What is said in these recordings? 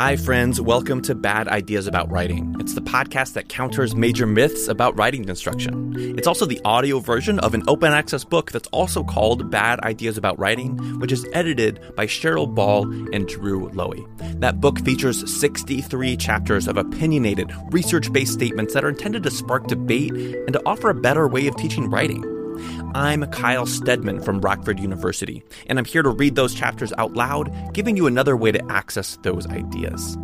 Hi, friends. Welcome to Bad Ideas About Writing. It's the podcast that counters major myths about writing instruction. It's also the audio version of an open access book that's also called Bad Ideas About Writing, which is edited by Cheryl Ball and Drew Loewe. That book features 63 chapters of opinionated, research based statements that are intended to spark debate and to offer a better way of teaching writing. I'm Kyle Stedman from Rockford University, and I'm here to read those chapters out loud, giving you another way to access those ideas.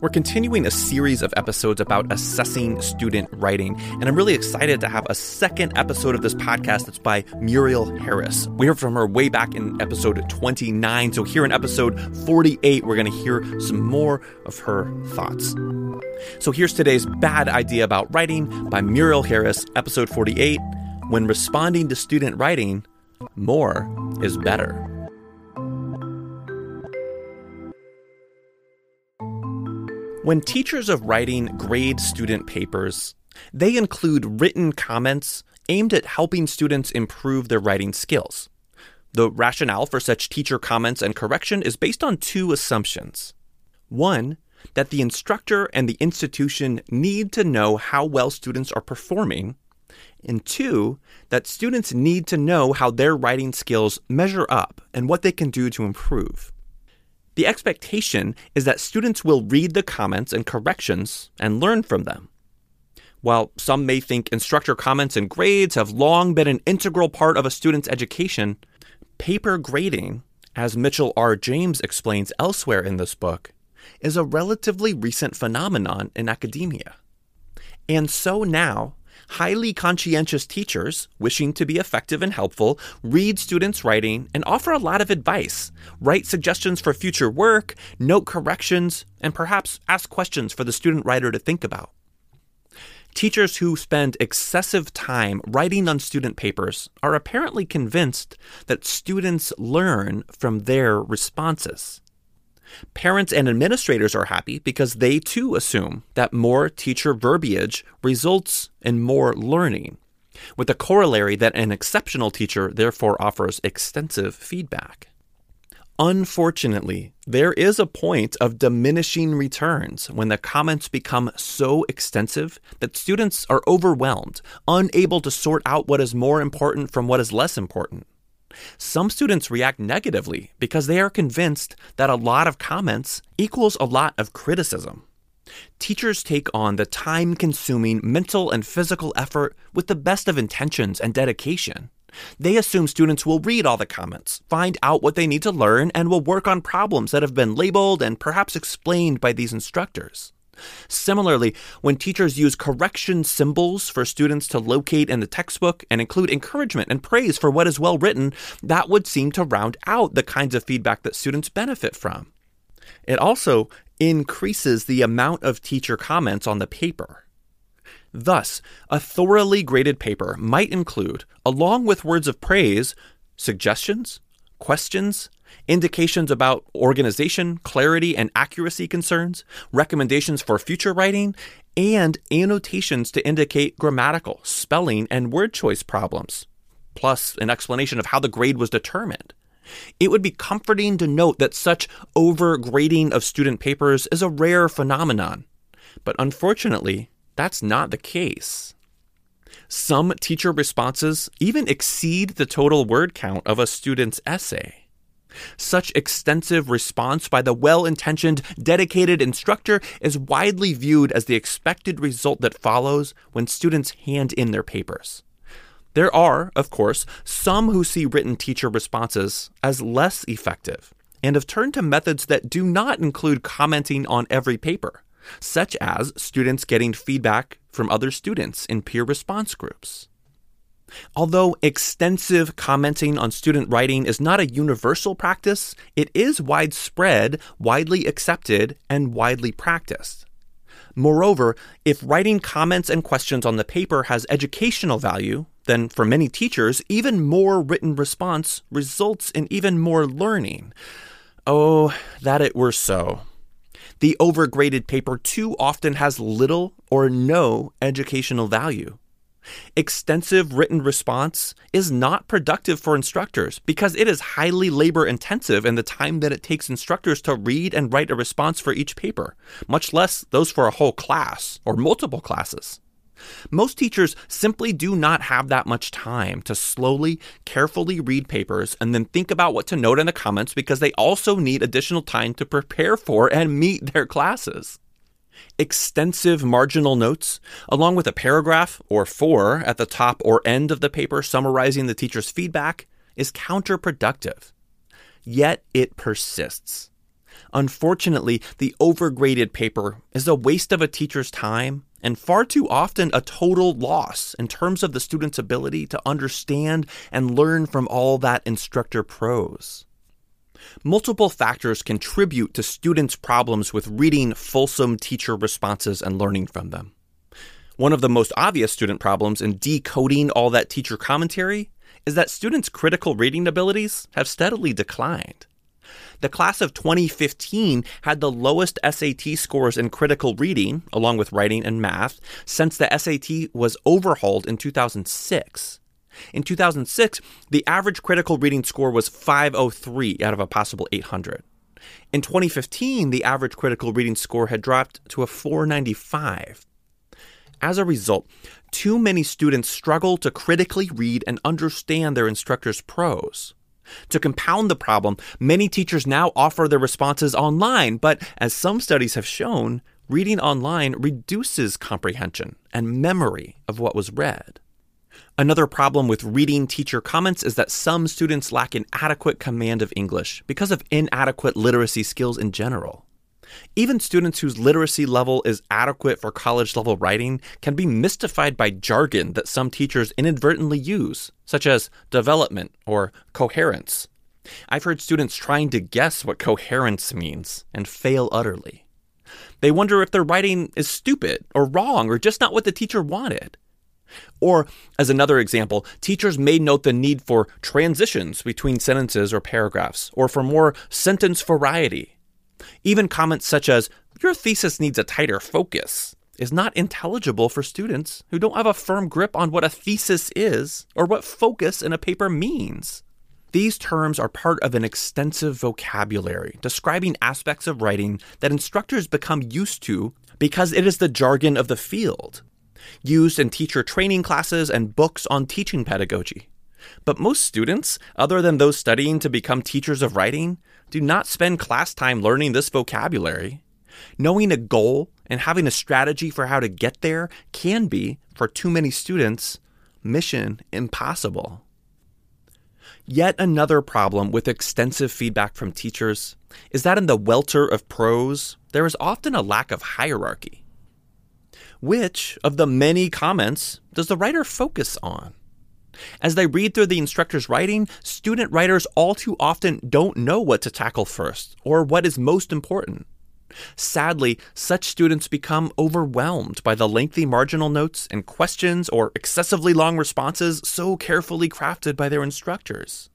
We're continuing a series of episodes about assessing student writing, and I'm really excited to have a second episode of this podcast that's by Muriel Harris. We heard from her way back in episode 29, so here in episode 48, we're going to hear some more of her thoughts. So here's today's bad idea about writing by Muriel Harris, episode 48 when responding to student writing, more is better. When teachers of writing grade student papers, they include written comments aimed at helping students improve their writing skills. The rationale for such teacher comments and correction is based on two assumptions. One, that the instructor and the institution need to know how well students are performing and two, that students need to know how their writing skills measure up and what they can do to improve. The expectation is that students will read the comments and corrections and learn from them. While some may think instructor comments and grades have long been an integral part of a student's education, paper grading, as Mitchell R. James explains elsewhere in this book, is a relatively recent phenomenon in academia. And so now, highly conscientious teachers, wishing to be effective and helpful, read students' writing and offer a lot of advice, write suggestions for future work, note corrections, and perhaps ask questions for the student writer to think about. Teachers who spend excessive time writing on student papers are apparently convinced that students learn from their responses. Parents and administrators are happy because they too assume that more teacher verbiage results in more learning, with the corollary that an exceptional teacher therefore offers extensive feedback. Unfortunately, there is a point of diminishing returns when the comments become so extensive that students are overwhelmed, unable to sort out what is more important from what is less important. Some students react negatively because they are convinced that a lot of comments equals a lot of criticism. Teachers take on the time consuming mental and physical effort with the best of intentions and dedication. They assume students will read all the comments, find out what they need to learn, and will work on problems that have been labeled and perhaps explained by these instructors. Similarly, when teachers use correction symbols for students to locate in the textbook and include encouragement and praise for what is well written, that would seem to round out the kinds of feedback that students benefit from. It also increases the amount of teacher comments on the paper. Thus, a thoroughly graded paper might include, along with words of praise, suggestions, questions, indications about organization, clarity, and accuracy concerns, recommendations for future writing, and annotations to indicate grammatical, spelling, and word choice problems, plus an explanation of how the grade was determined. It would be comforting to note that such overgrading of student papers is a rare phenomenon. But unfortunately, that's not the case. Some teacher responses even exceed the total word count of a student's essay. Such extensive response by the well intentioned, dedicated instructor is widely viewed as the expected result that follows when students hand in their papers. There are, of course, some who see written teacher responses as less effective and have turned to methods that do not include commenting on every paper, such as students getting feedback from other students in peer response groups. Although extensive commenting on student writing is not a universal practice, it is widespread, widely accepted, and widely practiced. Moreover, if writing comments and questions on the paper has educational value, then for many teachers, even more written response results in even more learning. Oh, that it were so. The overgraded paper too often has little or no educational value. Extensive written response is not productive for instructors because it is highly labor intensive in the time that it takes instructors to read and write a response for each paper, much less those for a whole class or multiple classes. Most teachers simply do not have that much time to slowly, carefully read papers and then think about what to note in the comments because they also need additional time to prepare for and meet their classes. Extensive marginal notes, along with a paragraph or four at the top or end of the paper summarizing the teacher's feedback, is counterproductive. Yet it persists. Unfortunately, the overgraded paper is a waste of a teacher's time and far too often a total loss in terms of the student's ability to understand and learn from all that instructor prose. Multiple factors contribute to students' problems with reading fulsome teacher responses and learning from them. One of the most obvious student problems in decoding all that teacher commentary is that students' critical reading abilities have steadily declined. The class of 2015 had the lowest SAT scores in critical reading, along with writing and math, since the SAT was overhauled in 2006. In 2006, the average critical reading score was 503 out of a possible 800. In 2015, the average critical reading score had dropped to a 495. As a result, too many students struggle to critically read and understand their instructor's prose. To compound the problem, many teachers now offer their responses online, but as some studies have shown, reading online reduces comprehension and memory of what was read. Another problem with reading teacher comments is that some students lack an adequate command of English because of inadequate literacy skills in general. Even students whose literacy level is adequate for college level writing can be mystified by jargon that some teachers inadvertently use, such as development or coherence. I've heard students trying to guess what coherence means and fail utterly. They wonder if their writing is stupid or wrong or just not what the teacher wanted. Or, as another example, teachers may note the need for transitions between sentences or paragraphs, or for more sentence variety, even comments such as, Your thesis needs a tighter focus, is not intelligible for students who don't have a firm grip on what a thesis is or what focus in a paper means. These terms are part of an extensive vocabulary describing aspects of writing that instructors become used to because it is the jargon of the field, used in teacher training classes and books on teaching pedagogy. But most students, other than those studying to become teachers of writing, do not spend class time learning this vocabulary. Knowing a goal and having a strategy for how to get there can be, for too many students, mission impossible. Yet another problem with extensive feedback from teachers is that in the welter of prose, there is often a lack of hierarchy. Which of the many comments does the writer focus on? As they read through the instructor's writing, student writers all too often don't know what to tackle first or what is most important. Sadly, such students become overwhelmed by the lengthy marginal notes and questions or excessively long responses so carefully crafted by their instructors.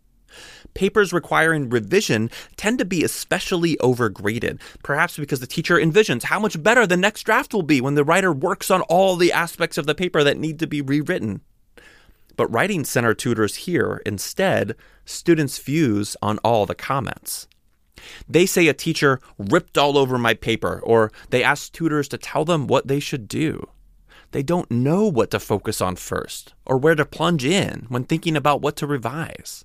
Papers requiring revision tend to be especially overgraded, perhaps because the teacher envisions how much better the next draft will be when the writer works on all the aspects of the paper that need to be rewritten. But Writing Center tutors hear, instead, students' views on all the comments. They say a teacher ripped all over my paper, or they ask tutors to tell them what they should do. They don't know what to focus on first, or where to plunge in when thinking about what to revise.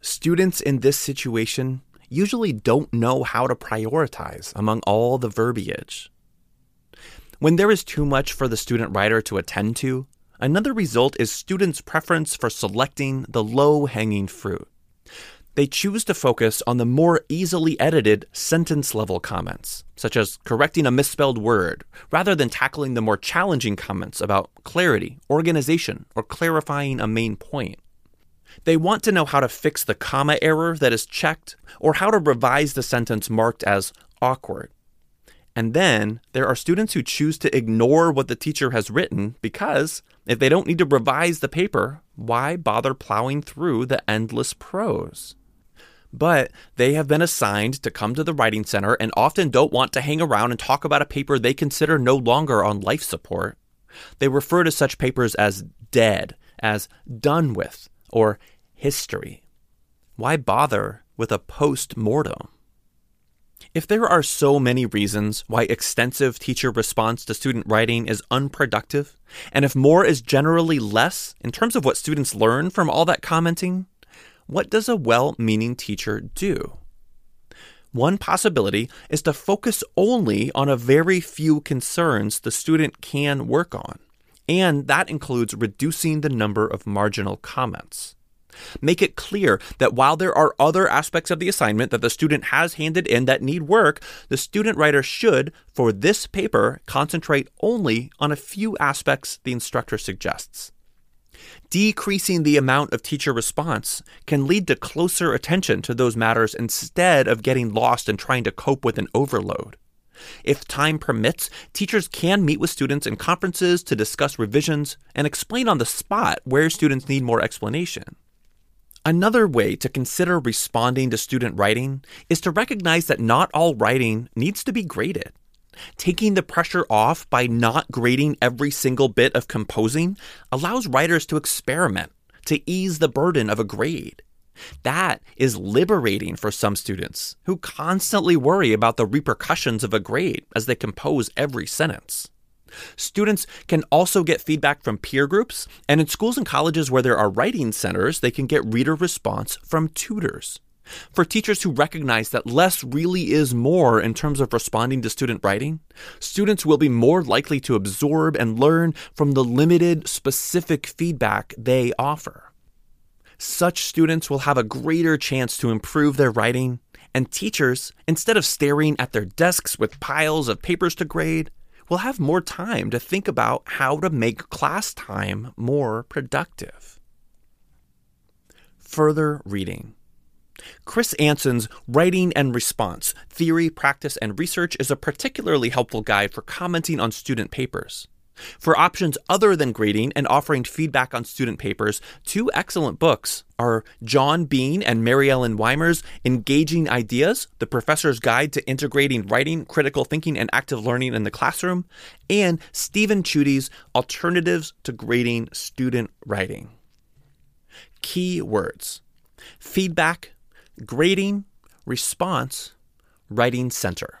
Students in this situation usually don't know how to prioritize among all the verbiage. When there is too much for the student writer to attend to, Another result is students' preference for selecting the low hanging fruit. They choose to focus on the more easily edited sentence level comments, such as correcting a misspelled word, rather than tackling the more challenging comments about clarity, organization, or clarifying a main point. They want to know how to fix the comma error that is checked, or how to revise the sentence marked as awkward. And then there are students who choose to ignore what the teacher has written because if they don't need to revise the paper, why bother plowing through the endless prose? But they have been assigned to come to the Writing Center and often don't want to hang around and talk about a paper they consider no longer on life support. They refer to such papers as dead, as done with, or history. Why bother with a post mortem? If there are so many reasons why extensive teacher response to student writing is unproductive, and if more is generally less in terms of what students learn from all that commenting, what does a well meaning teacher do? One possibility is to focus only on a very few concerns the student can work on, and that includes reducing the number of marginal comments. Make it clear that while there are other aspects of the assignment that the student has handed in that need work, the student writer should, for this paper, concentrate only on a few aspects the instructor suggests. Decreasing the amount of teacher response can lead to closer attention to those matters instead of getting lost and trying to cope with an overload. If time permits, teachers can meet with students in conferences to discuss revisions and explain on the spot where students need more explanation. Another way to consider responding to student writing is to recognize that not all writing needs to be graded. Taking the pressure off by not grading every single bit of composing allows writers to experiment, to ease the burden of a grade. That is liberating for some students who constantly worry about the repercussions of a grade as they compose every sentence. Students can also get feedback from peer groups, and in schools and colleges where there are writing centers, they can get reader response from tutors. For teachers who recognize that less really is more in terms of responding to student writing, students will be more likely to absorb and learn from the limited, specific feedback they offer. Such students will have a greater chance to improve their writing, and teachers, instead of staring at their desks with piles of papers to grade, will have more time to think about how to make class time more productive. Further reading. Chris Anson's Writing and Response Theory, Practice, and Research is a particularly helpful guide for commenting on student papers. For options other than grading and offering feedback on student papers, two excellent books are John Bean and Mary Ellen Weimer's Engaging Ideas, The Professor's Guide to Integrating Writing, Critical Thinking, and Active Learning in the Classroom, and Stephen Tchudi's Alternatives to Grading Student Writing. Key words feedback, grading, response, writing center.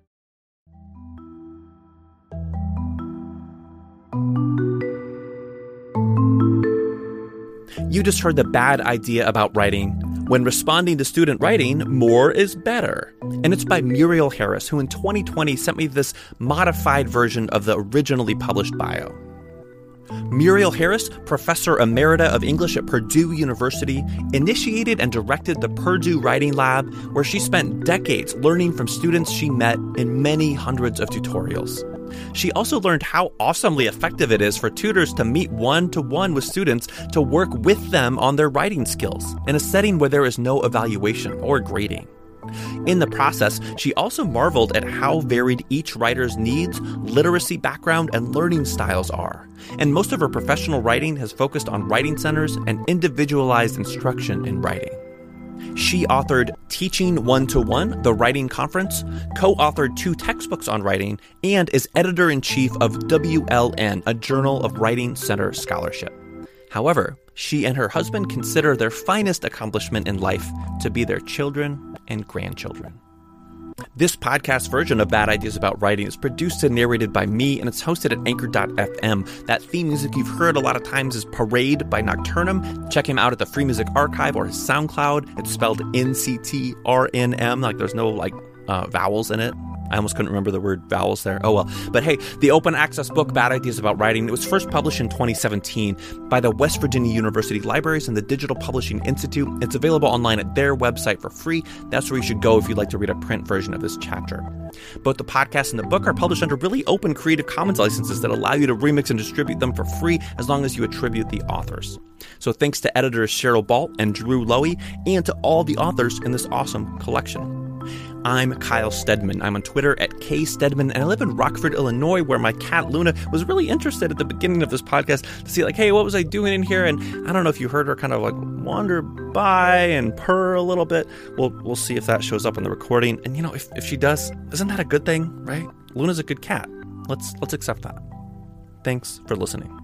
You just heard the bad idea about writing. When responding to student writing, more is better. And it's by Muriel Harris, who in 2020 sent me this modified version of the originally published bio. Muriel Harris, professor emerita of English at Purdue University, initiated and directed the Purdue Writing Lab, where she spent decades learning from students she met in many hundreds of tutorials. She also learned how awesomely effective it is for tutors to meet one to one with students to work with them on their writing skills in a setting where there is no evaluation or grading. In the process, she also marveled at how varied each writer's needs, literacy background, and learning styles are. And most of her professional writing has focused on writing centers and individualized instruction in writing. She authored Teaching One to One, the Writing Conference, co authored two textbooks on writing, and is editor in chief of WLN, a journal of Writing Center scholarship. However, she and her husband consider their finest accomplishment in life to be their children and grandchildren. This podcast version of Bad Ideas About Writing is produced and narrated by me, and it's hosted at Anchor.fm. That theme music you've heard a lot of times is Parade by Nocturnum. Check him out at the Free Music Archive or his SoundCloud. It's spelled N C T R N M, like there's no like uh, vowels in it. I almost couldn't remember the word vowels there. Oh well. But hey, the open access book, Bad Ideas About Writing, it was first published in 2017 by the West Virginia University Libraries and the Digital Publishing Institute. It's available online at their website for free. That's where you should go if you'd like to read a print version of this chapter. Both the podcast and the book are published under really open Creative Commons licenses that allow you to remix and distribute them for free as long as you attribute the authors. So thanks to editors Cheryl Ball and Drew Loewe and to all the authors in this awesome collection. I'm Kyle Stedman. I'm on Twitter at kstedman, and I live in Rockford, Illinois, where my cat Luna was really interested at the beginning of this podcast to see, like, hey, what was I doing in here? And I don't know if you heard her kind of like wander by and purr a little bit. We'll we'll see if that shows up in the recording. And you know, if, if she does, isn't that a good thing, right? Luna's a good cat. Let's let's accept that. Thanks for listening.